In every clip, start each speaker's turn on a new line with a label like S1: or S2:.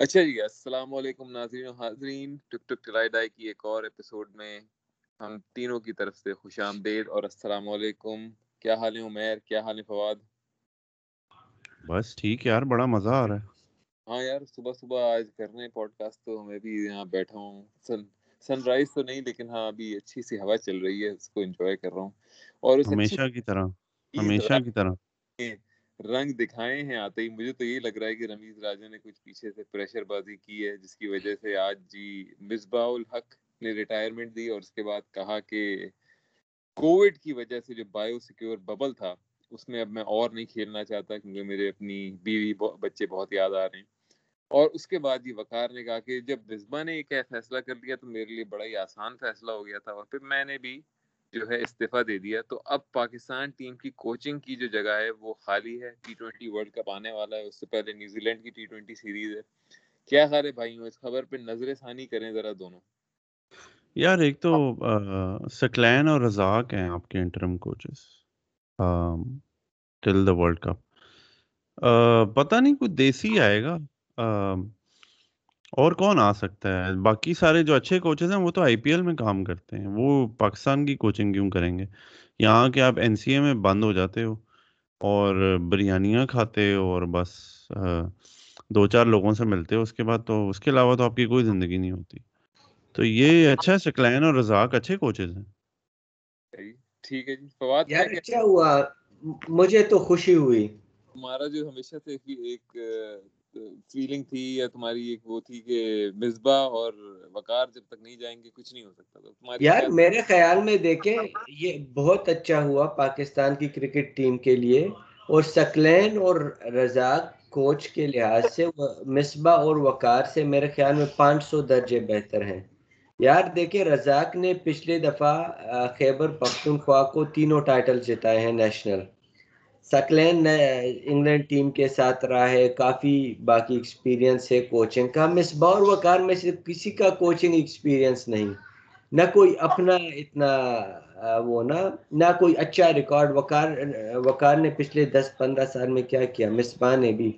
S1: اچھا جی السلام علیکم ناظرین و حاضرین۔ ٹک ٹک ٹلائی ڈائی کی ایک اور ایپیسوڈ میں۔ ہم تینوں کی طرف سے خوش آمدید اور السلام علیکم۔ کیا حال ہے عمیر؟ کیا حال ہے فواد؟
S2: بس ٹھیک یار بڑا مزہ آ رہا ہے۔
S1: ہاں یار صبح صبح آج کر رہے ہیں پوڈ کاسٹ تو میں بھی یہاں بیٹھا ہوں۔ سن سن رائز تو نہیں لیکن ہاں ابھی اچھی سی ہوا چل رہی ہے اس کو انجوائے کر رہا ہوں۔ اور
S2: ہمیشہ کی طرح ہمیشہ کی طرح۔
S1: رنگ دکھائے ہیں آتے ہی۔ مجھے تو یہی لگ رہا ہے کہ رمیز راجا نے کچھ پیچھے سے پریشر بازی کی ہے، جس کی وجہ سے آج جی مصباح الحق نے ریٹائرمنٹ دی اور اس کے بعد کہا کہ کووڈ کی وجہ سے جو بایو سیکیور ببل تھا، اس میں اب میں اور نہیں کھیلنا چاہتا کیونکہ میرے اپنی بیوی بچے بہت یاد آ رہے ہیں۔ اور اس کے بعد جی وقار نے کہا کہ جب مصباح نے ایک فیصلہ کر لیا تو میرے لیے بڑا ہی آسان فیصلہ ہو گیا تھا۔ اور پھر میں نے بھی جو ہے استعفیٰ دے دیا تو اب پاکستان ٹیم کی کوچنگ کی جو جگہ ہے وہ خالی ہے۔ ٹی ٹوینٹی ورلڈ کپ آنے والا ہے اس سے پہلے New Zealand T twenty series ہے۔ کیا خیال ہے بھائیوں اس خبر پہ نظر ثانی کریں ذرا دونوں؟
S2: یار ایک تو سکلین اور رزاق ہیں آپ کے interim coaches till the world cup پتہ نہیں کوئی دیسی آئے گا۔ اور کون آ سکتا ہے؟ باقی سارے جو اچھے کوچز ہیں وہ تو آئی پی ایل میں کام کرتے ہیں۔ وہ پاکستان کی کوچنگ کیوں کریں گے؟ یہاں کے آپ این سی اے میں بند ہو جاتے ہو اور بریانیاں کھاتے ہو اور بس دو چار لوگوں سے ملتے ہو اس کے بعد تو اس کے علاوہ تو آپ کی کوئی زندگی نہیں ہوتی۔ تو یہ اچھا ہے سکلین اور رزاق اچھے کوچز ہیں۔
S1: ٹھیک ہے جی۔ فواد
S3: یار کیا ہوا؟ مجھے تو خوشی ہوئی۔
S1: ہمارا جو ہمیشہ سے ایک فیلنگ تھی یا تمہاری ایک وہ تھی کہ مصباح اور وقار جب تک نہیں جائیں گے کچھ نہیں ہو سکتا۔ تو
S3: یار میرے خیال میں دیکھیں یہ بہت اچھا ہوا پاکستان کی کرکٹ ٹیم کے لیے۔ اور سکلین اور رزاق کوچ کے لحاظ سے مصباح اور وقار سے میرے خیال میں پانچ سو درجے بہتر ہیں۔ یار دیکھیں رزاق نے پچھلے دفعہ خیبر پختونخوا کو تینوں ٹائٹل جتائے ہیں نیشنل۔ سکلین انگلینڈ ٹیم کے ساتھ رہا ہے کافی باقی ایکسپیرینس ہے کوچنگ کا۔ مصباح اور وقار میں سے کسی کا کوچنگ ایکسپیرینس نہیں نہ کوئی اپنا اتنا وہ نا نہ کوئی اچھا ریکارڈ وقار وقار نے پچھلے دس پندرہ سال میں کیا کیا؟ مصباح نے بھی۔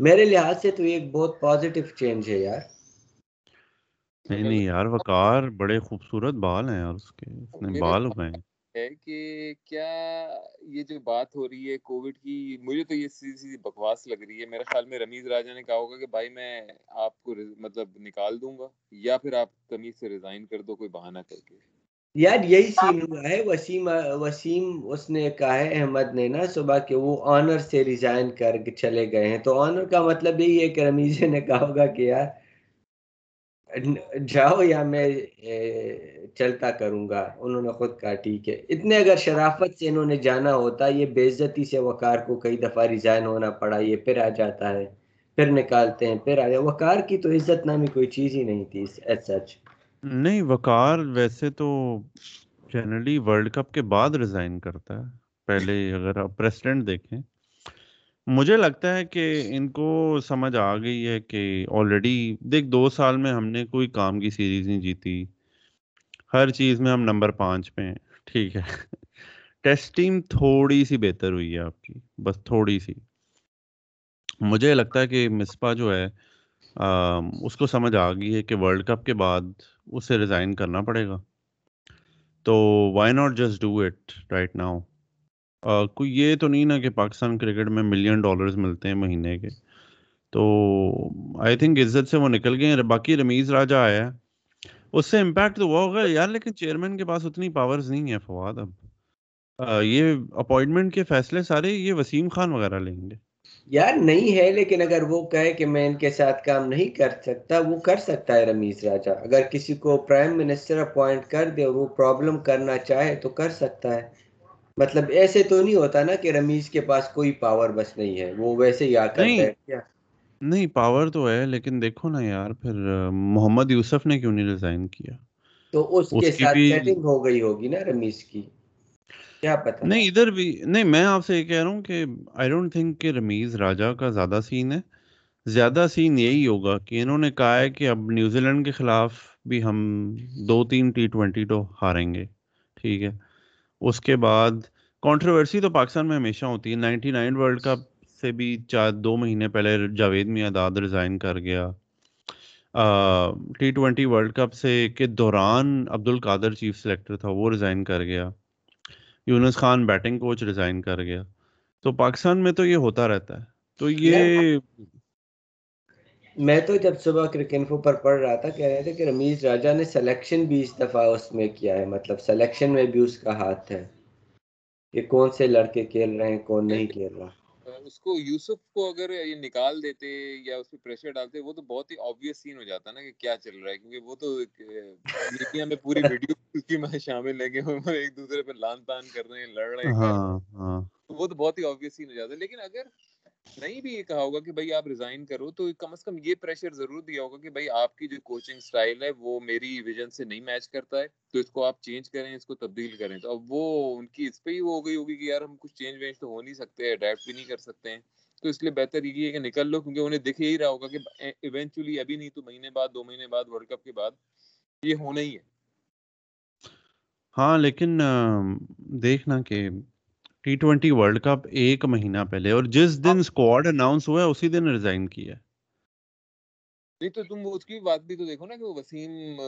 S3: میرے لحاظ سے تو ایک بہت پازیٹیو چینج ہے یار۔
S2: نہیں نہیں یار وقار بڑے خوبصورت بال ہیں یار اس کے اس نے بال اگائے ہیں۔
S1: ہے کہ کیا یہ جو بات ہو رہی ہے کووڈ کی، مجھے تو یہ سیدھی سیدھی بکواس لگ رہی ہے۔ میرے خیال میں رمیز راجا نے کہا ہوگا کہ بھائی میں آپ کو مطلب نکال دوں گا یا پھر آپ تمیز سے ریزائن کر دو، کوئی بہانہ کر کے۔
S3: یار یہی سین ہوا ہے، وسیم وسیم اس نے کہا ہے، احمد نے نا صبح کہ وہ آنر سے ریزائن کر کے چلے گئے ہیں۔ تو آنر کا مطلب یہی ہے کہ رمیز نے کہا ہوگا کہ یار جاؤ یا میں چلتا کروں گا۔ انہوں نے خود کہا، ٹھیک ہے۔ اتنے اگر شرافت سے انہوں نے جانا ہوتا، یہ بے عزتی سے وقار کو کئی دفعہ ریزائن ہونا پڑا، یہ پھر آ جاتا ہے، پھر نکالتے ہیں، پھر آ جاتا وقار کی تو عزت نامی کوئی چیز ہی نہیں تھی ایز سچ
S2: نہیں، وقار ویسے تو جنرلی ورلڈ کپ کے بعد ریزائن کرتا ہے۔ پہلے اگر آپ پریسیڈنٹ دیکھیں مجھے لگتا ہے کہ ان کو سمجھ آ گئی ہے کہ آلریڈی دیکھ دو سال میں ہم نے کوئی کام کی سیریز نہیں جیتی۔ ہر چیز میں ہم نمبر پانچ پہ ہیں، ٹھیک ہے۔ ٹیسٹ ٹیم تھوڑی سی بہتر ہوئی ہے آپ کی، بس تھوڑی سی۔ مجھے لگتا ہے کہ مسپا جو ہے اس کو سمجھ آ گئی ہے کہ ورلڈ کپ کے بعد اسے ریزائن کرنا پڑے گا۔ تو why not just do it right now کوئی یہ تو نہیں نا کہ پاکستان کرکٹ میں ملین ڈالرز ملتے ہیں مہینے کے۔ تو آئی تھنک عزت سے وہ نکل گئے ہیں۔ باقی رمیز راجا آیا ہے۔ اس سے امپیکٹ تو وہ ہوگا یار، لیکن چیئرمین کے پاس اتنی پاورز نہیں ہے فواد اب۔ یہ اپوائنٹمنٹ کے فیصلے سارے یہ وسیم خان وغیرہ لیں گے۔
S3: یار نہیں ہے، لیکن اگر وہ کہے کہ میں ان کے ساتھ کام نہیں کر سکتا، وہ کر سکتا ہے رمیز راجا اگر کسی کو پرائم منسٹر اپوائنٹ کر دے اور وہ پرابلم کرنا چاہے تو کر سکتا ہے۔ مطلب ایسے تو نہیں ہوتا نا کہ رمیز کے پاس کوئی پاور بس نہیں ہے وہ ویسے ہی آ کر
S2: نہیں۔ پاور تو ہے لیکن دیکھو نا یار پھر محمد یوسف نے کیوں نہیں ریزائن کیا؟
S3: تو اس کے ساتھ سیٹنگ ہو گئی ہوگی نا رمیز کی۔ کیا
S2: نہیں ادھر بھی نہیں میں آپ سے یہ کہہ رہا ہوں کہ آئی ڈونٹ تھنک کہ رمیز راجا کا زیادہ سین ہے۔ زیادہ سین یہی ہوگا کہ انہوں نے کہا ہے کہ اب نیوزی لینڈ کے خلاف بھی ہم دو تین ٹی ٹوینٹی تو ہاریں گے ٹھیک ہے؟ اس کے بعد کانٹروورسی تو پاکستان میں ہمیشہ ہوتی ہے۔ نائنٹی نائن ورلڈ کپ سے بھی چار، دو مہینے پہلے جاوید میاداد ریزائن کر گیا۔ ٹی ٹوینٹی ورلڈ کپ سے کے دوران عبد القادر چیف سلیکٹر تھا، وہ ریزائن کر گیا۔ Younis Khan batting coach resign کر گیا۔ تو پاکستان میں تو یہ ہوتا رہتا ہے۔ تو یہ
S3: میں تو جب صبح کرکنفو پر پڑھ رہا تھا کہہ رہے تھے کہ رمیز راجا نے سلیکشن بھی اس دفعہ اس میں کیا ہے۔ مطلب سلیکشن میں بھی اس کا ہاتھ ہے کہ کون سے لڑکے کھیل رہے ہیں کون نہیں کھیل رہا۔
S1: اس کو یوسف کو اگر یہ نکال دیتے یا اس پہ پریشر ڈالتے وہ تو بہت ہی آبویس سین ہو جاتا نا کہ کیا چل رہا ہے کیونکہ وہ تو میڈیا میں پوری ویڈیو کی میں شامل ہے کہ ایک دوسرے پہ لان تان کر رہے ہیں لڑ رہے ہیں ہاں، ہاں۔ وہ تو بہت ہی آبویس سین ہو جاتا ہے۔ لیکن اگر نہیں بھی یہ کہا ہوگا کہ بھائی آپ ریزائن کرو، تو کم از کم یہ پریشر ضرور دیا ہوگا کہ بھائی آپ کی جو کوچنگ سٹائل ہے، وہ میری ویژن سے نہیں میچ کرتا ہے، تو اس کو آپ چینج کریں، اس کو تبدیل کریں۔ تو اب وہ ان کی اس پہ ہی وہ ہو گئی ہوگی کہ یار ہم کچھ چینج وینج تو ہو نہیں سکتے اڈیپٹ بھی نہیں کر سکتے ہیں۔ تو اس لیے بہتر یہ ہے کہ نکل لو، کیونکہ انہیں دکھ ہی رہا ہوگا کہ ایونچولی ابھی نہیں تو مہینے بعد، دو مہینے بعد ورلڈ کپ کے بعد یہ ہونا ہی ہے۔
S2: ہاں لیکن دیکھنا کہ ٹی ٹوینٹی ورلڈ کپ ایک مہینہ پہلے اور جس دن اسکواڈ اناؤنس ہوا ہے اسی دن ریزائن کیا
S1: نہیں تو تم اس کی بات بھی تو دیکھو نا کہ وہ وسیم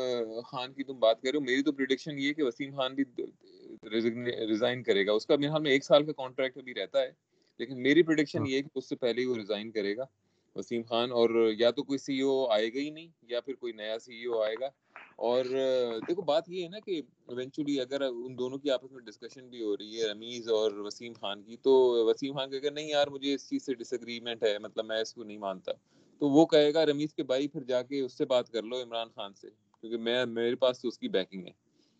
S1: خان کی تم بات کر رہے ہو۔ میری تو پریڈکشن یہ کہ وسیم خان بھی ریزائن کرے گا۔ اس کا میرے میں ایک سال کا کانٹریکٹ ابھی رہتا ہے۔ لیکن میری پریڈکشن ہاں۔ یہ ہے کہ اس سے پہلے ہی وہ ریزائن کرے گا وسیم خان اور یا تو کوئی سی او آئے گا ہی نہیں یا پھر کوئی نیا سی او آئے گا۔ اور دیکھو، بات یہ ہے نا کہ ایونچولی اگر ان دونوں کی آپس میں ڈسکشن بھی ہو رہی ہے، رمیز اور وسیم خان کی، تو وسیم خان کہ نہیں یار، مجھے اس چیز سے ڈس اگریمنٹ ہے مطلب میں اس کو نہیں مانتا. تو وہ کہے گا، رمیز کے بھائی، پھر جا کے اس سے بات کر لو، عمران خان سے، کیونکہ میں، میرے پاس تو اس کی بیکنگ ہے.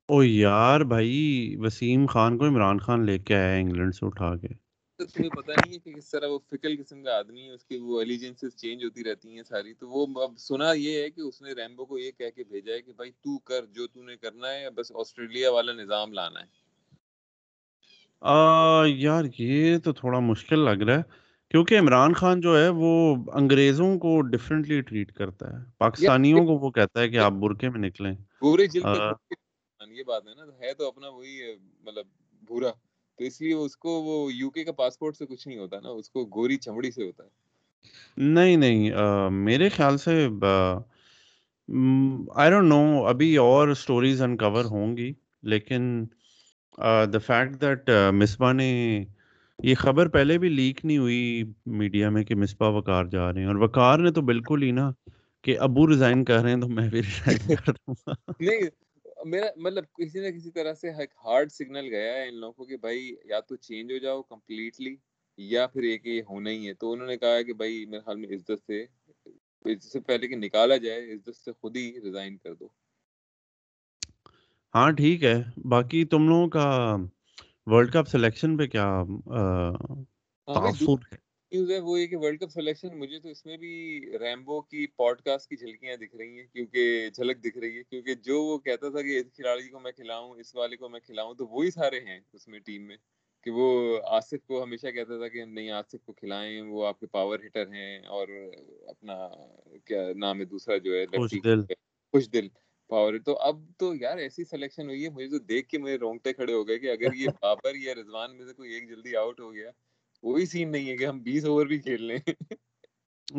S2: او یار بھائی، وسیم خان کو عمران خان لے کے آیا انگلینڈ سے اٹھا کے۔
S1: تمہیں پتہ نہیں ہے کہ کس طرح وہ فکل قسم کا آدمی ہے اس کی وہ ایلیجنسز چینج ہوتی رہتی ہیں ساری۔ تو وہ اب سنا یہ ہے کہ اس نے ریمبو کو یہ کہہ کے بھیجا ہے کہ بھائی تو کر جو تو نے کرنا ہے بس آسٹریلیا والا نظام لانا ہے۔
S2: آ, یار یہ تو تھوڑا مشکل لگ رہا ہے کیونکہ عمران خان جو ہے وہ انگریزوں کو ڈیفرنٹلی ٹریٹ کرتا ہے۔ پاکستانیوں کو وہ کہتا ہے کہ آپ برکے میں نکلیں۔
S1: پورے جلد یہ بات ہے نا ہے تو اپنا وہی مطلب بھورا۔ تو اس لیے اس کو وہ یو کے کا پاسپورٹ سے کچھ نہیں ہوتا نا اس کو گوری چمڑی سے ہوتا ہے۔
S2: نہیں نہیں میرے خیال سے آئی ڈونٹ نو ابھی اور سٹوریز انکور ہوں گی لیکن دا فیکٹ دیٹ مصباح نے یہ خبر پہلے بھی لیک نہیں ہوئی میڈیا میں کہ مصباح وقار جا رہے ہیں اور وقار نے تو بالکل ہی نا کہ ابو ریزائن کر رہے ہیں تو میں بھی ریزائن کر دوں گا۔
S1: نہیں میرا مطلب کسی نہ کسی طرح سے ایک ہارڈ سگنل گیا ہے ان لوگوں کو کہ بھائی یا تو چینج ہو جاؤ کمپلیٹلی یا پھر ایک یہ ہونا ہی ہے۔ تو انہوں نے کہا کہ بھائی میرے خیال میں عزت سے اس سے پہلے کہ نکالا جائے عزت سے خود ہی ریزائن کر دو۔
S2: ہاں ٹھیک ہے۔ باقی تم لوگوں کا ورلڈ کپ سلیکشن پہ کیا تاثر ہے؟
S1: نیوز ہے وہ یہ کہ ورلڈ کپ سلیکشن مجھے تو اس میں بھی ریمبو کی پوڈ کاسٹ کی جھلکیاں دکھ رہی ہیں کیونکہ جھلک دکھ رہی ہے کیونکہ جو وہ کہتا تھا کہ اس کھلاڑی کو میں کھلاؤں اس والے کو میں کھلاؤں تو وہی سارے ہیں اس میں ٹیم میں کہ وہ آصف کو ہمیشہ کہتا تھا کہ نہیں آصف کو کھلائیں وہ آپ کے پاور ہٹر ہیں اور اپنا کیا نام ہے دوسرا جو ہے خوش دل۔ پاور تو اب تو یار ایسی سلیکشن ہوئی ہے مجھے تو دیکھ کے میرے رونگٹے کھڑے ہو گئے کہ اگر یہ بابر یا رضوان میں سے کوئی ایک جلدی آؤٹ ہو گیا وہی سین نہیں ہے کہ ہم بیس اوور بھی کھیل لیں۔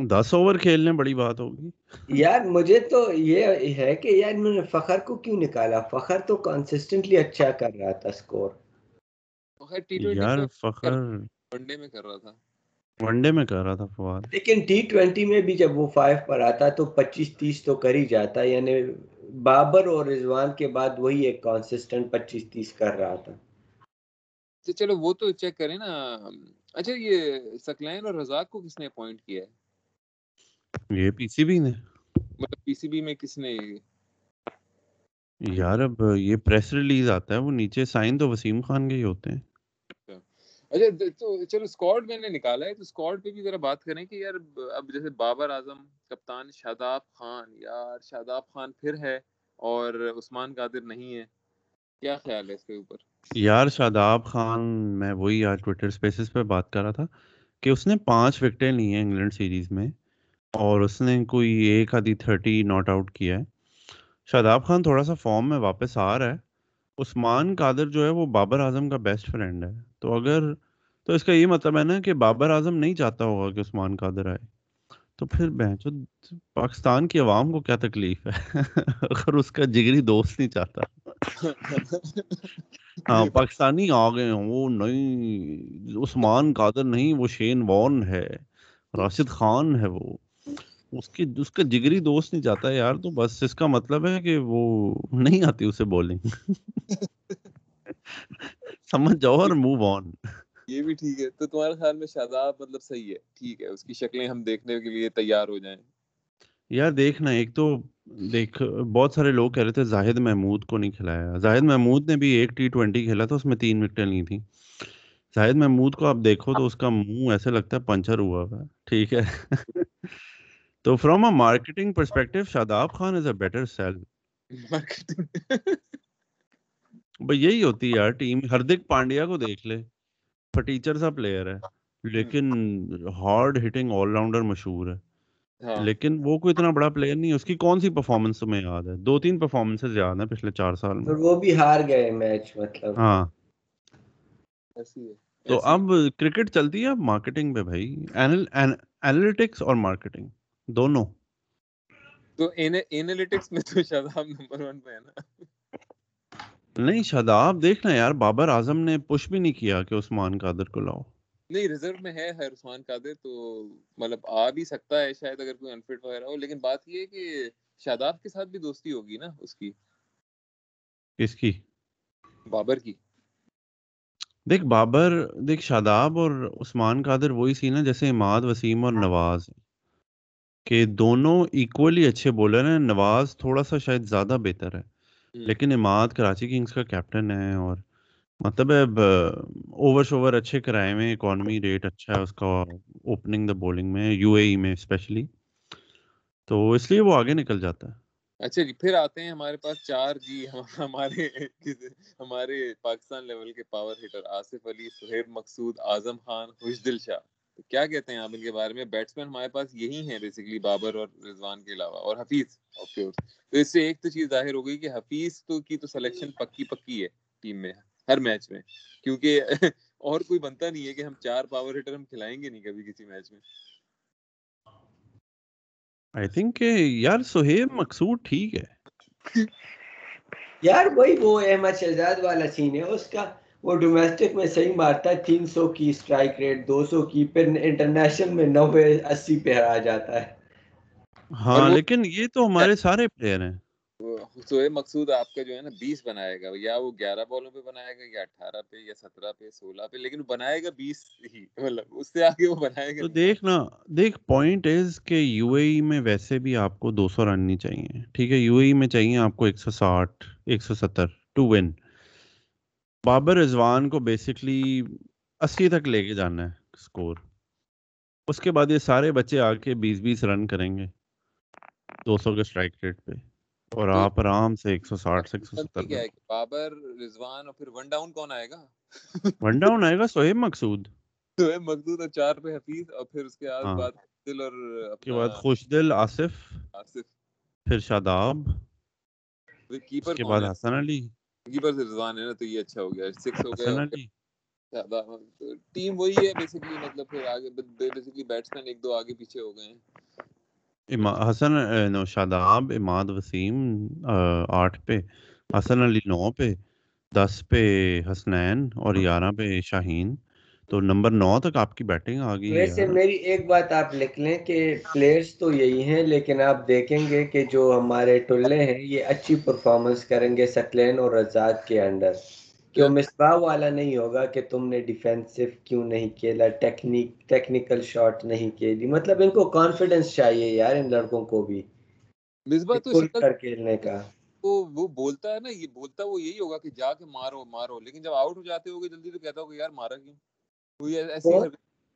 S2: دس اوور کھیلنے بڑی بات ہوگی۔
S3: یار مجھے تو یہ ہے کہ یار انہوں نے فخر کو کیوں نکالا؟ فخر تو کنسسٹنٹلی اچھا کر رہا تھا سکور
S2: یار فخر۔
S1: ون ڈے میں کر رہا تھا۔
S2: ون ڈے میں کر رہا تھا فواد۔
S3: لیکن ٹی ٹوینٹی میں بھی جب وہ فائیو پر آتا تو پچیس تیس تو کر ہی جاتا۔ یعنی بابر اور رضوان کے بعد وہی ایک کانسسٹنٹ پچیس تیس کر رہا تھا۔
S1: چلو وہ تو چیک کریں نا۔ اچھا یہ سکلین اور رزاق کو کس نے اپوائنٹ کیا ہے؟
S2: یہ پی سی بی نے۔
S1: مطلب پی سی بی میں کس نے
S2: یار اب یہ پریس ریلیز آتا ہے وہ نیچے سائن تو وسیم خان کے ہی ہوتے ہیں۔
S1: اچھا۔ تو چلو اسکواڈ میں نے نکالا ہے تو اسکواڈ پہ بھی ذرا بات کریں کہ یار اب جیسے بابر اعظم کپتان شاداب خان یار شاداب خان پھر ہے اور عثمان قادر نہیں ہے کیا خیال ہے اس کے اوپر؟
S2: یار شاداب خان، میں وہی آج ٹویٹر اسپیسز پہ بات کر رہا تھا کہ اس نے پانچ وکٹیں لی ہیں انگلینڈ سیریز میں اور اس نے کوئی ایک آدھی تھرٹی ناٹ آؤٹ کیا ہے۔ شاداب خان تھوڑا سا فارم میں واپس آ رہا ہے۔ عثمان قادر جو ہے وہ بابر اعظم کا بیسٹ فرینڈ ہے۔ تو اگر، تو اس کا یہ مطلب ہے نا کہ بابر اعظم نہیں چاہتا ہوگا کہ عثمان قادر آئے۔ تو پھر بہنچو پاکستان کی عوام کو کیا تکلیف ہے؟ اگر اس کا جگری دوست نہیں چاہتا۔ ہاں پاکستانی آ گئے ہیں وہ نہیں عثمان قادر نہیں وہ شین وارن ہے راشد خان ہے وہ۔ اس کی اس کا جگری دوست نہیں چاہتا یار تو بس اس کا مطلب ہے کہ وہ نہیں آتی اسے بولنگ سمجھ جاؤ اور موو آن
S1: یہ بھی ٹھیک ہے۔ تو تمہارے خیال میں شاداب مطلب صحیح ہے؟ ٹھیک ہے اس کی شکلیں ہم دیکھنے کے لیے تیار ہو جائیں۔
S2: یار دیکھنا ایک تو دیکھ بہت سارے لوگ کہہ رہے تھے زاہد محمود کو نہیں کھلایا۔ زاہد محمود نے بھی ایک ٹی ٹوینٹی کھیلا تھا اس میں تین وکٹیں لی تھیں۔ زاہد محمود کو آپ دیکھو تو اس کا منہ ایسے لگتا ہے پنچر ہوا ہوا ٹھیک ہے۔ تو from a marketing perspective Shadab Khan is a better sell بھائی یہی ہوتی ہے یار ٹیم ہردک پانڈیا کو دیکھ لے۔ فٹیچر سا پلیئر ہے لیکن ہارڈ ہٹنگ آل راؤنڈر مشہور ہے۔ لیکن وہ کوئی اتنا بڑا پلیئر نہیں اس کی کون سی پرفارمنس تمہیں یاد ہے؟ دو تین پرفارمنس یاد ہیں پچھلے چار سال میں۔
S3: وہ بھی ہار گئے میچ مطلب۔
S2: ہاں۔ تو اب کرکٹ چلتی ہے مارکیٹنگ پہ بھائی۔ اینالیٹکس اور مارکیٹنگ دونوں۔
S1: تو اینالیٹکس میں تو شاداب نمبر ون پہ ہے نا۔
S2: نہیں شاداب دیکھنا یار۔ بابر اعظم نے پش بھی نہیں کیا کہ عثمان قادر کو لاؤ۔
S1: نہیں ریزرو میں ہے عثمان قادر تو مطلب آ بھی سکتا ہے شاید اگر کوئی انفٹ وغیرہ ہو لیکن بات یہ ہے کہ شاداب کے ساتھ بھی دوستی ہوگی نا اس کی؟
S2: کس کی؟
S1: بابر کی۔
S2: دیکھ بابر دیکھ شاداب اور عثمان قادر وہی سی نا جیسے اماد وسیم اور نواز۔ کہ دونوں ایکولی اچھے بولر ہیں نواز تھوڑا سا شاید زیادہ بہتر ہے۔ لیکن اماد کراچی کنگز کا کیپٹن ہے اور مطلب اوور شوور اچھے کرائے ہوئے اکانومی ریٹ اچھا ہے اس کا اوپننگ دا بولنگ میں یو اے ای میں اسپیشلی تو اس لیے وہ آگے نکل جاتا ہے
S1: اچھا جی پھر آتے ہیں ہمارے پاس چار جی ہمارے ہمارے پاکستان لیول کے power hitter Asif Ali Sohaib Maqsood Azam Khan Khushdil شاہ تو کیا کہتے ہیں آپ ان کے بارے میں بیٹسمین ہمارے پاس یہی ہیں بیسیکلی بابر اور رضوان کے علاوہ اور حفیظ تو اس سے ایک تو چیز ظاہر ہو گئی کہ حفیظ تو کی تو سلیکشن پکی پکی ہے ٹیم میں ہر میچ میں۔ کیونکہ اور کوئی بنتا نہیں ہے کہ ہم چار پاور ہٹر ہم کھلائیں گے نہیں کبھی کسی میچ میں۔
S2: آئی تھنک یار سہیب مقصود ٹھیک ہے۔
S3: یار وہی وہ احمد شہزاد والا سین ہے اس کا وہ ڈومیسٹک میں صحیح مارتا ہے تین سو کی اسٹرائک ریٹ دو سو کی پھر انٹرنیشنل میں نوے اسی پہ آ جاتا ہے۔
S2: ہاں لیکن یہ تو ہمارے سارے پلیئر ہیں۔
S1: سوئے مقصود آپ کا جو ہے نا بیس بنائے گا یا وہ گیارہ بالوں پہ بنائے گا یا اٹھارہ پہ یا سترہ پہ سولہ پہ لیکن بنائے گا بیس ہی مطلب اس سے آگے وہ بنائے گا
S2: تو دیکھ نا دیکھ پوائنٹ از کہ یو اے ای میں ویسے بھی آپ کو دو سو رن نہیں چاہیے ٹھیک ہے؟ یو اے ای میں چاہیے آپ کو ایک سو ساٹھ ایک سو ستر ٹو ون بابر رضوان کو بیسکلی اسی تک لے کے جانا ہے اسکور اس کے بعد یہ سارے بچے آ کے بیس بیس رن کریں گے دو سو کے اسٹرائک ریٹ پہ۔ اور آپ آرام سے ایک سو ساٹھ سے ایک سو ستر
S1: بابر رضوان اور پھر ون ڈاؤن کون آئے گا؟
S2: ون ڈاؤن آئے گا سہیب مقصود۔
S1: سہیب مقصود اور چار پہ حفیظ اور پھر اس کے ہاں۔ بعد دل اور
S2: کے بعد خوش دل آصف۔ آصف۔ پھر شاداب۔
S1: کیپر
S2: کے بعد حسن علی۔
S1: کیپر سے رضوان ہے نا تو یہ اچھا ہو گیا۔ سکس ہو گیا حسن علی۔ ٹیم وہی ہے بیسیکلی مطلب پھر آگے بیسیکلی بیٹسمین ایک دو آگے پیچھے ہو گئے ہیں۔
S2: حسن شاداب اماد وسیم آٹھ پہ حسن علی نو پہ دس پہ حسنین اور گیارہ پہ شاہین۔ تو نمبر نو تک آپ کی بیٹنگ آ گئی
S3: ویسے میری ایک بات آپ لکھ لیں کہ پلیئرز تو یہی ہیں لیکن آپ دیکھیں گے کہ جو ہمارے ٹلے ہیں یہ اچھی پرفارمنس کریں گے سکلین اور رزاد کے انڈر کہ وہ مصباح والا نہیں ہوگا کہ تم نے ڈیفینسو کیوں نہیں کھیلا ٹیکنیک ٹیکنیکل شاٹ نہیں کھیلی۔ مطلب ان کو کانفیڈنس چاہیے یار ان لڑکوں کو بھی
S1: مصباح تو
S3: کر کھیلنے کا۔
S1: وہ وہ بولتا ہے نا یہ بولتا وہ یہی ہوگا کہ جا کے مارو مارو۔ لیکن جب آؤٹ ہو جاتے ہوگے جلدی تو کہتا ہوگا یار مارا کیوں؟ کوئی ایسی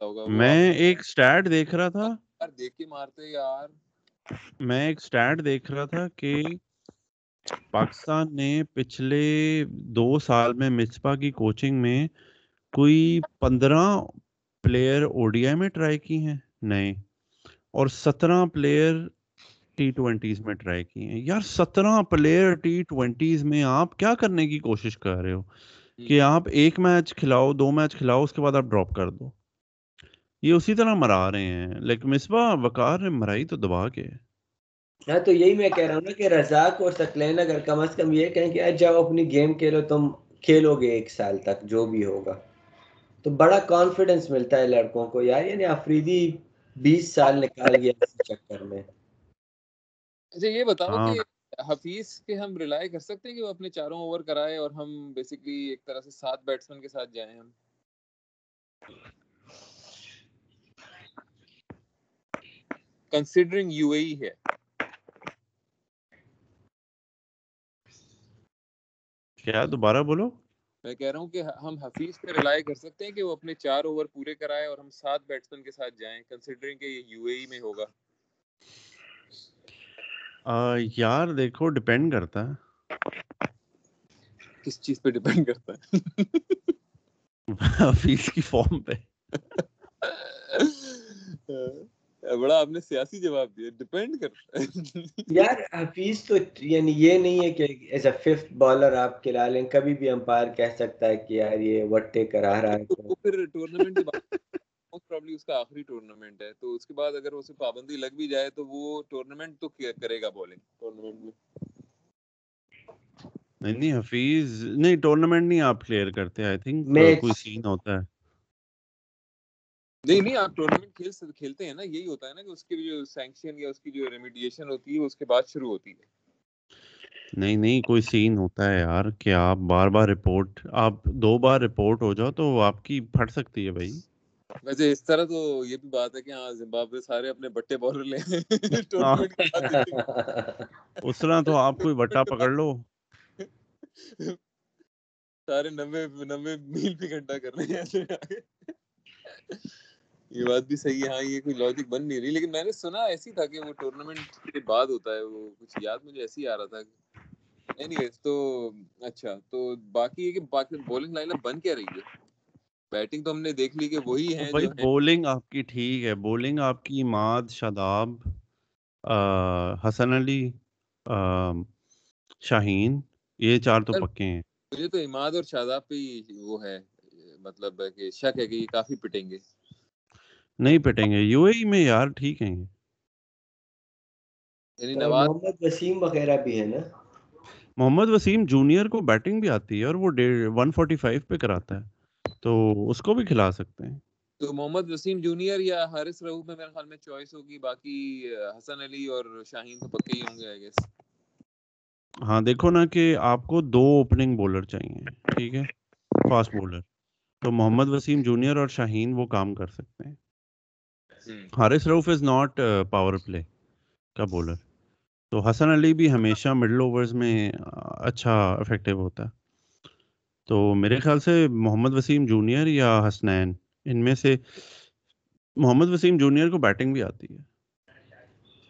S2: ہوگا میں ایک سٹیٹ دیکھ رہا تھا۔
S1: یار دیکھ کے مارتے یار۔
S2: میں ایک سٹیٹ دیکھ رہا تھا کہ پاکستان نے پچھلے دو سال میں مصباح کی کوچنگ میں کوئی پندرہ پلیئر او ڈی آئی میں ٹرائی کی ہیں؟ نئے اور سترہ پلیئر ٹی ٹوینٹیز میں ٹرائی کی ہیں۔ یار سترہ پلیئر ٹی ٹوینٹیز میں آپ کیا کرنے کی کوشش کر رہے ہو؟ کہ آپ ایک میچ کھلاؤ دو میچ کھلاؤ اس کے بعد آپ ڈراپ کر دو۔ یہ اسی طرح مرا رہے ہیں۔ لیکن مصباح وقار نے مرائی تو دبا کے۔
S3: ہاں تو یہی میں کہہ رہا ہوں نا کہ رزاق اور سکلین اگر کم از کم یہ کہیں کہ جاؤ اپنی گیم کھیلو تم کھیلو گے ایک سال تک جو بھی ہوگا۔ تو بڑا کانفیڈنس ملتا ہے لڑکوں کو یار یعنی آفریدی بیس سال نکال گیا اس چکر میں۔
S1: اچھا یہ بتاؤ
S2: ہاں۔
S1: کہ حفیظ کے ہم ریلائی کر سکتے ہیں کہ وہ اپنے چاروں اوور کرائے اور ہم بیسکلی ایک طرح سے سات بیٹسمین کے ساتھ جائیں ہم؟ کنسیڈرنگ یو اے ہے۔
S2: کیا دوبارہ بولو۔
S1: میں کہہ رہا ہوں کہ ہم حفیظ پہ ریلائی کر سکتے ہیں کہ وہ اپنے چار اوور پورے کرائے اور ہم سات بیٹسمین کے ساتھ جائیں کنسیڈرنگ کہ یہ یو اے میں ہوگا۔
S2: یار دیکھو ڈپینڈ کرتا ہے۔
S1: کس چیز پہ ڈیپینڈ کرتا ہے؟
S2: حفیظ کی فارم پہ۔
S1: بڑا آپ نے سیاسی جواب دیا ڈیپینڈ ہے۔
S3: یار حفیظ تو یعنی یہ نہیں ہے کہ ایز اے ففتھ بالر آپ کھلا لیں کبھی بھی امپائر کہہ سکتا ہے کہ یار یہ وٹے کرا رہا ہے۔
S1: پھر ٹورنامنٹ پرابلی اس کا آخری ٹورنامنٹ ہے۔ تو اس کے بعد اگر اسے پابندی لگ بھی جائے تو وہ ٹورنامنٹ تو کرے گا بولنگ ٹورنامنٹ میں؟
S2: نہیں حفیظ نہیں ٹورنامنٹ نہیں آپ کلیئر کرتے۔ I think. کوئی سین ہوتا ہے۔
S1: نہیں نہیں آپ ٹورنامنٹ کھیل کھیلتے ہیں نا یہی ہوتا ہے نا کہ اس کی جو سینکشن یا اس کی جو ریمیڈیشن ہوتی ہے اس کے بعد شروع ہوتی ہے۔
S2: نہیں نہیں کوئی سین ہوتا ہے یار کہ آپ بار بار رپورٹ آپ دو بار رپورٹ ہو جاؤ تو آپ کی پھٹ سکتی ہے بھائی۔
S1: ویسے اس طرح تو یہ بھی بات ہے کہ ہاں زمبابوے سارے اپنے بٹے بالر لے گے۔
S2: اس طرح تو آپ کوئی بٹا پکڑ لو۔
S1: سارے نوے نوے میل بھی گھنٹہ کر رہے ہیں۔ یہ بات بھی صحیح ہے۔ ہاں یہ کوئی لاجک بن نہیں رہی لیکن میں نے سنا ایسی تھا کہ وہ ٹورنامنٹ کے بعد ہوتا ہے وہ کچھ یاد مجھے ایسی آ رہا تھا۔ اینی ویز تو اچھا تو باقی یہ کہ باقی بولنگ لائن اپ بن کیا رہی ہے؟ بیٹنگ تو ہم نے دیکھ لی کہ وہی ہیں
S2: بھائی بولنگ آپ کی ٹھیک ہے۔ بولنگ آپ کی ماد شاداب حسن علی شاہین یہ چار تو پکے ہیں۔
S1: مجھے تو اماد اور شاداب پہ ہی وہ ہے مطلب ہے کہ شک ہے کہ یہ کافی پٹیں گے۔
S2: نہیں پٹیں گے یو اے ای میں یار ٹھیک ہیں یہ۔
S1: یعنی
S3: محمد وسیم وغیرہ بھی ہے نا؟
S2: محمد وسیم جونیئر کو بیٹنگ بھی آتی ہے اور وہ ون فورٹی فائیو پہ کراتا ہے تو اس کو بھی کھلا سکتے ہیں۔
S1: تو محمد وسیم جونیئر یا حارث رعوف میں میرے خیال میں چوائس ہوگی باقی حسن علی اور شاہین تو پکے ہی ہوں گے آئی گیس
S2: ہاں دیکھو نا کہ آپ کو دو اوپننگ بولر چاہیے ٹھیک ہے؟ فاسٹ بولر تو محمد وسیم جونیئر اور شاہین وہ کام کر سکتے ہیں۔ Haris Rauf is not power play کا بولر تو حسن علی بھی ہمیشہ مڈل اوورز میں اچھا افیکٹو ہوتا ہے تو میرے خیال سے محمد وسیم جونیئر یا حسنین ان میں سے محمد وسیم جونیئر کو بیٹنگ بھی آتی ہے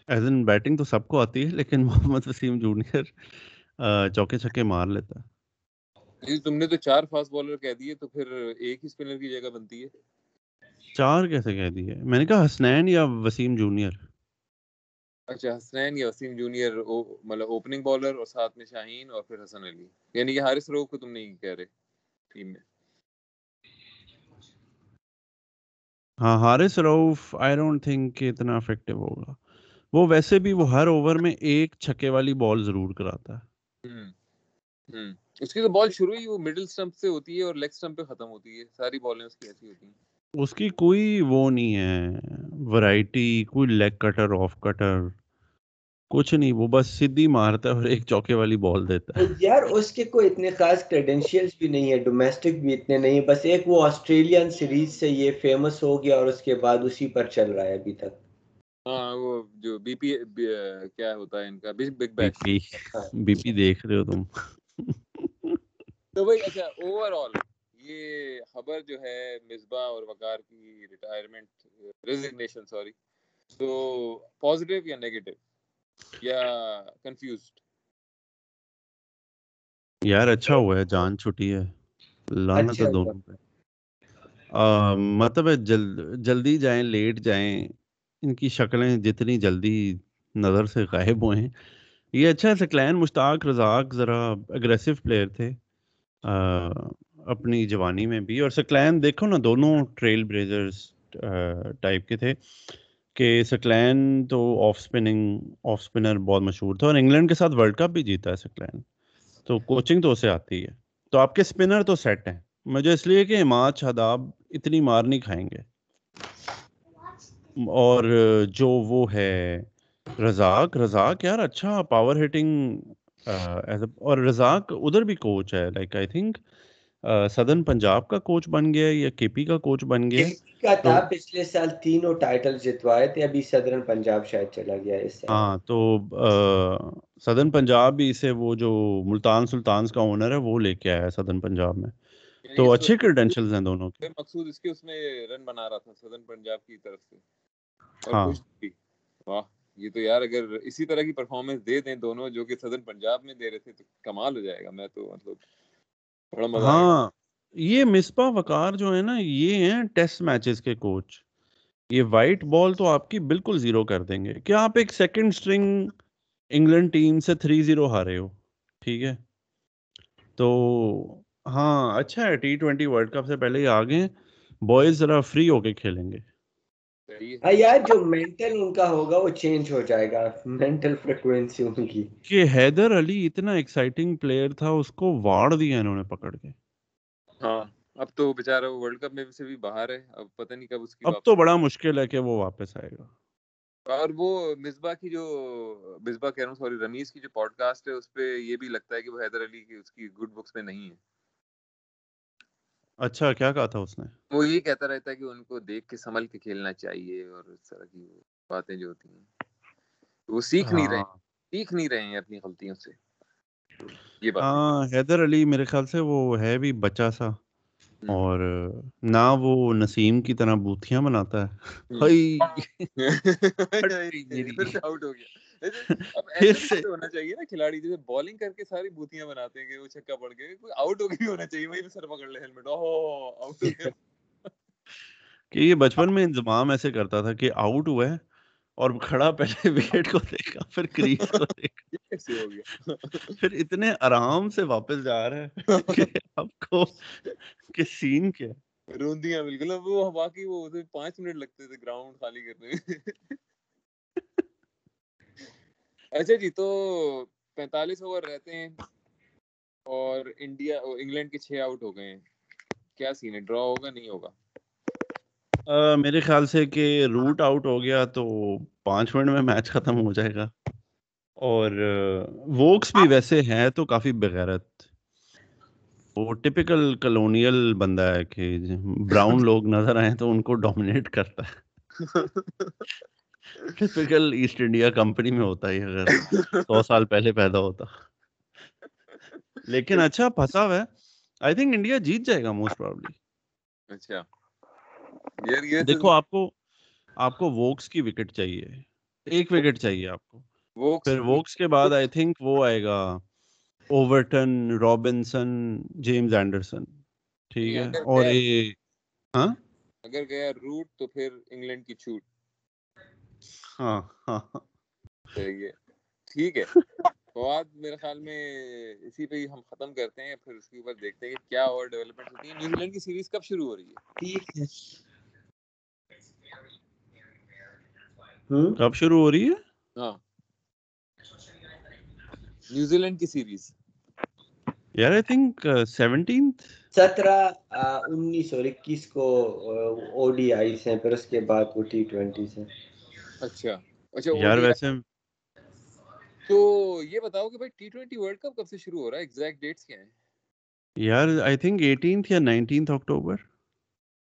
S2: ایز ان بیٹنگ تو سب کو آتی ہے لیکن محمد وسیم جونیئر چوکے چھکے مار لیتا ہے
S1: تم نے تو چار فاسٹ بالر کہہ دیے تو پھر ایک ہی اسپنر کی جگہ بنتی ہے
S2: چار کیسے کہہ دی ہے میں نے کہا حسنین یا وسیم جونیئر۔
S1: اچھا حسنین یا وسیم جونیئر مطلب اوپننگ بالر اور ساتھ میں شاہین اور پھر حسن علی۔ یعنی کہ حارث روف کو تم نہیں کہہ رہے ٹیم میں۔
S2: ہاں Haris Rauf I don't think کہ اتنا افیکٹو ہوگا۔ وہ ویسے بھی وہ ہر اوور میں ایک چھکے والی بال ضرور کراتا ہے۔
S1: اس کی تو بال شروع ہی وہ مڈل سٹمپ سے ہوتی ہے اور لیگ سٹمپ پہ ختم ہوتی ہے۔ ساری بالیں اس کی ایسی ہوتی ہیں۔
S2: اس کی کوئی وہ نہیں ہے ورائٹی کوئی لیگ کٹر آف کٹر کچھ نہیں وہ بس سیدھی مارتا ہے اور ایک چوکے والی بال دیتا ہے۔
S3: یار اس کے کوئی اتنے خاص کریڈینشیلز بھی نہیں ہے ڈومیسٹک بھی اتنے نہیں بس ایک وہ آسٹریلین سیریز سے یہ فیمس ہو گیا اور اس کے بعد اسی پر چل رہا ہے ابھی تک۔
S1: ہاں وہ جو بی پی کیا ہوتا ہے ان کا؟ Big
S2: B
S1: Bash
S2: B P دیکھ رہے ہو تم۔
S1: تو بھائی اچھا اوور آل یہ خبر جو ہے مصباح اور وقار کی ریٹائرمنٹ ریزگنیشن سوری تو پازیٹیو یا نیگیٹو یا کنفیوزڈ
S2: یار اچھا ہوا ہے جان چھٹی ہے۔ لانت
S3: اچھا
S2: ہے۔ دونوں پہ۔ مطلب جلدی جائیں لیٹ جائیں ان کی شکلیں جتنی جلدی نظر سے غائب ہوئے ہیں یہ اچھا ہے سکلین مشتاق رزاق ذرا اگریسو پلیئر تھے۔ اپنی جوانی میں بھی، اور سکلین دیکھو نا، دونوں ٹریل بریزرز ٹائپ کے تھے کہ سکلین تو آف اسپننگ آف اسپنر بہت مشہور تھا، اور انگلینڈ کے ساتھ ورلڈ کپ بھی جیتا ہے سکلین۔ تو کوچنگ تو اسے آتی ہے۔ تو آپ کے اسپنر تو سیٹ ہیں۔ مجھے اس لیے کہ اماد شاداب اتنی مار نہیں کھائیں گے۔ اور جو وہ ہے رزاق رزاق یار اچھا پاور ہٹنگ اور رزاق ادھر بھی کوچ ہے like I think southern Punjab کا کوچ بن گیا یا کے پی کا کوچ بن گیا؟
S3: کا تھا پچھلے سال تینوں ٹائٹل جتوائے تھے ابھی سدرن پنجاب شاید چلا گیا اس
S2: ہاں تو سدن پنجاب بھی اسے وہ جو ملتان سلطانز کا اونر ہے وہ لے کے آیا ہے سدن پنجاب میں۔ یعنی تو اچھے کریڈینشلز ہیں دونوں کے۔
S1: مقصود اس کے اس میں رن بنا رہا تھا سدن پنجاب کی طرف سے۔
S2: ہاں۔
S1: واہ یہ تو یار اگر اسی طرح کی پرفارمنس دے دیں دونوں جو کہ سدن پنجاب میں دے رہے تھے تو کمال ہو جائے گا۔ میں تو مطلب
S2: ہاں یہ مصباح وقار جو ہے نا، یہ ہیں ٹیسٹ میچز کے کوچ۔ یہ وائٹ بال تو آپ کی بالکل زیرو کر دیں گے۔ کیا آپ ایک سیکنڈ سٹرنگ انگلینڈ ٹیم سے تھری زیرو ہارے ہو؟ ٹھیک ہے۔ تو ہاں اچھا ہے، ٹی ٹوینٹی ورلڈ کپ سے پہلے ہی آگے بوائز ذرا فری ہو کے کھیلیں گے۔
S3: یار جو مینٹل ان کا ہوگا وہ چینج ہو جائے گا مینٹل فریکوینسی ان کی۔
S2: کہ حیدر علی اتنا ایکسائٹنگ پلیئر تھا اس کو واڑ دیا انہوں نے پکڑ کے۔
S1: ہاں اب تو بیچارہ ورلڈ کپ میں سے بھی باہر ہے اب پتہ نہیں کب اس کی
S2: اب تو بڑا مشکل ہے کہ وہ واپس آئے گا۔
S1: اور وہ مصباح کی جو مصباح کہہ رہا ہوں سوری رمیز کی جو پوڈ کاسٹ ہے اس پہ یہ بھی لگتا ہے کہ وہ حیدر علی کی اس کی گڈ بکس میں نہیں ہے۔
S2: اچھا کیا کہا تھا اس نے؟
S1: وہ یہ کہتا رہتا ہے کہ ان کو دیکھ کے سنبھل کے کھیلنا چاہیے اور اس طرح کی باتیں جو ہوتی ہیں۔ وہ سیکھ نہیں رہے ہاں۔ سیکھ نہیں رہے ہیں اپنی غلطیوں سے۔
S2: یہ بات ہاں حیدر علی میرے خیال سے وہ ہے بھی بچہ سا۔ اور نہ وہ نسیم کی طرح بوتیاں بناتا ہے۔
S1: آؤٹ ہو گیا۔ ہونا چاہیے نا کھلاڑی جیسے بالنگ کر کے ساری بوتیاں بناتے ہیں کہ وہ چھکا پڑ گئے آؤٹ ہو گئی ہونا چاہیے وہی سر پکڑ لے ہیلمٹ آؤٹ ہو گیا۔
S2: کہ یہ بچپن میں انضمام ایسے کرتا تھا کہ آؤٹ ہوا ہے اور کھڑا پہلے کو دیکھا پھر کریز کو دیکھا۔ پھر اتنے آرام سے واپس جا رہا ہے کہ آپ کو کہ سین کیا
S1: روندیاں بالکل وہ باقی وہ پانچ منٹ لگتے تھے گراؤنڈ خالی کرنے میں۔ اچھا جی تو پینتالیس اوور رہتے ہیں اور انڈیا انگلینڈ کے چھ آؤٹ ہو گئے ہیں۔ کیا سین ہے؟ ڈرا ہوگا نہیں ہوگا؟
S2: میرے خیال سے کہ روٹ آؤٹ ہو گیا تو پانچ منٹ میں میچ ختم ہو جائے گا۔ اور ووکس بھی ویسے ہیں تو کافی بغیرت۔ وہ ٹپکل کلونیل بندہ ہے کہ براؤن لوگ نظر آئے تو ان کو ڈومینیٹ کرتا ہے۔ ٹپیکل ایسٹ انڈیا کمپنی میں ہوتا ہے اگر سو سال پہلے پیدا ہوتا۔ لیکن اچھا پھنسا ہوا ہے۔ آئی تھنک انڈیا جیت جائے گا موسٹ پرابلی
S1: اچھا۔
S2: دیکھو آپ کو آپ کو ووکس کی وکٹ چاہیے۔ ایک وکٹ چاہیے آپ کو۔ پھر ووکس کے بعد آئی تھنک وہ آئے گا اوورٹن رابنسن جیمز اینڈرسن ٹھیک ہے۔ اور یہ ہاں؟
S1: اگر گیا روٹ تو پھر انگلینڈ کی چھوٹ۔
S2: ہاں ہاں۔
S1: ٹھیک ہے۔ فواد میرے خیال میں اسی پہ ہم ختم کرتے ہیں پھر اس کے اوپر دیکھتے ہیں کہ کیا اور ڈیولپمنٹ ہوتی ہے نیوزی لینڈ کی سیریز کب شروع ہو رہی ہے؟ ٹھیک ہے۔
S2: کب شروع ہو رہی ہے؟
S1: ہاں۔ نیوزی لینڈ کی سیریز
S2: یار آئی تھنک سیونٹینتھ
S3: سترہ انیس اور اکیس کو او ڈی آئی سے پھر اس کے بعد وہ ٹی ٹوینٹی سے
S1: اچھا۔ اچھا
S2: یار ویسے
S1: تو یہ بتاؤ کہ بھائی ٹی ٹوینٹی ورلڈ کپ کب سے شروع ہو رہا ہے؟ ایگزیکٹ ڈیٹس کیا ہیں؟
S2: یار آئی تھنک ایٹینتھ یا nineteenth October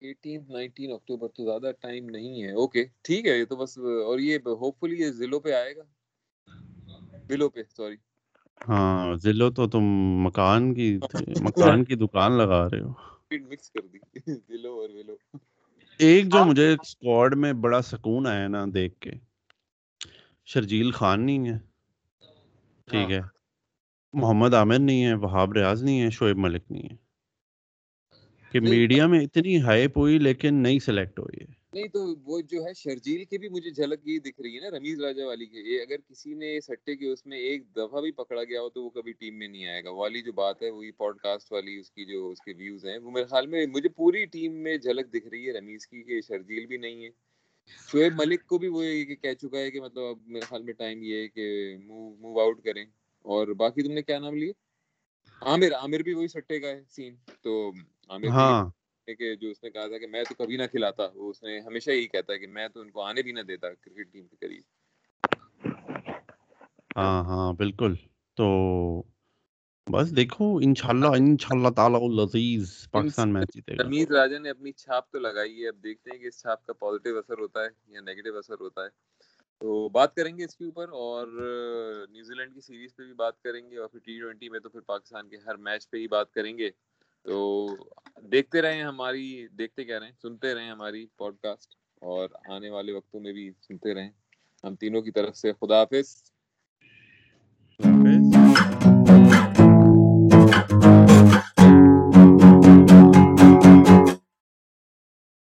S1: eighteenth nineteen October تو زیادہ ٹائم نہیں ہے۔ اوکے ٹھیک ہے یہ تو بس اور یہ ہوپ فلی یہ ضلعوں پہ آئے گا۔ ضلعوں پہ سوری
S2: ہاں ضلعوں تو تم مکان کی مکان کی دکان لگا رہے ہو۔
S1: مکس کر دی۔ ضلعوں اور ولو
S2: ایک جو مجھے اسکواڈ میں بڑا سکون آیا نا دیکھ کے شرجیل خان نہیں ہے۔ ٹھیک ہے۔ محمد عامر نہیں ہے وہاب ریاض نہیں ہے شعیب ملک نہیں ہے۔ کہ میڈیا میں اتنی ہائپ ہوئی لیکن نہیں سلیکٹ ہوئی ہے۔
S1: نہیں تو وہ جو ہے شرجیل کی بھی مجھے جھلک یہ دکھ رہی ہے نا، رمیز راجا والی کے یہ اگر کسی نے سٹے کے اس میں ایک دفعہ بھی پکڑا گیا ہو تو وہ کبھی ٹیم میں نہیں آئے گا۔ والی جو بات ہے، وہی پوڈ کاسٹ والی، اس کی جو، اس کے ویوز ہیں، وہ میرے خیال میں مجھے پوری ٹیم میں جھلک دکھ رہی ہے رمیز کی کہ شرجیل بھی نہیں ہے۔ شعیب ملک کو بھی وہ کہہ چکا ہے کہ مطلب اب میرے خیال میں ٹائم یہ ہے کہ موو موو آؤٹ کریں۔ اور باقی تم نے کیا نام لیے عامر عامر بھی وہی سٹے کا ہے سین تو عامر ہاں۔ کہ جو اس نے کہا تھا کہ میں تو کبھی نہ کھلاتا وہ اس نے ہمیشہ یہی کہتا ہے کہ میں تو ان کو آنے بھی نہ دیتا کرکٹ ٹیم کے قریب۔
S2: ہاں ہاں بالکل۔ تو بس دیکھو انشاءاللہ انشاءاللہ تعالی العزیز پاکستان میچ جیتے
S1: گا۔ رمیز راجا نے اپنی چھاپ تو لگائی ہے اب دیکھتے ہیں کہ اس چھاپ کا پازیٹیو اثر ہوتا ہے یا نیگیٹو اثر ہوتا ہے۔ تو بات کریں گے اس کے اوپر اور نیوزی لینڈ کی سیریز پہ بھی بات کریں گے اور پھر ٹی ٹوینٹی میں تو پھر پاکستان کے ہر میچ پہ ہی بات کریں گے۔ تو دیکھتے رہیں ہماری، دیکھتے کیا رہیں سنتے رہیں ہماری پوڈ کاسٹ اور آنے والے وقتوں میں بھی سنتے رہیں۔ ہم تینوں کی طرف سے خدا حافظ۔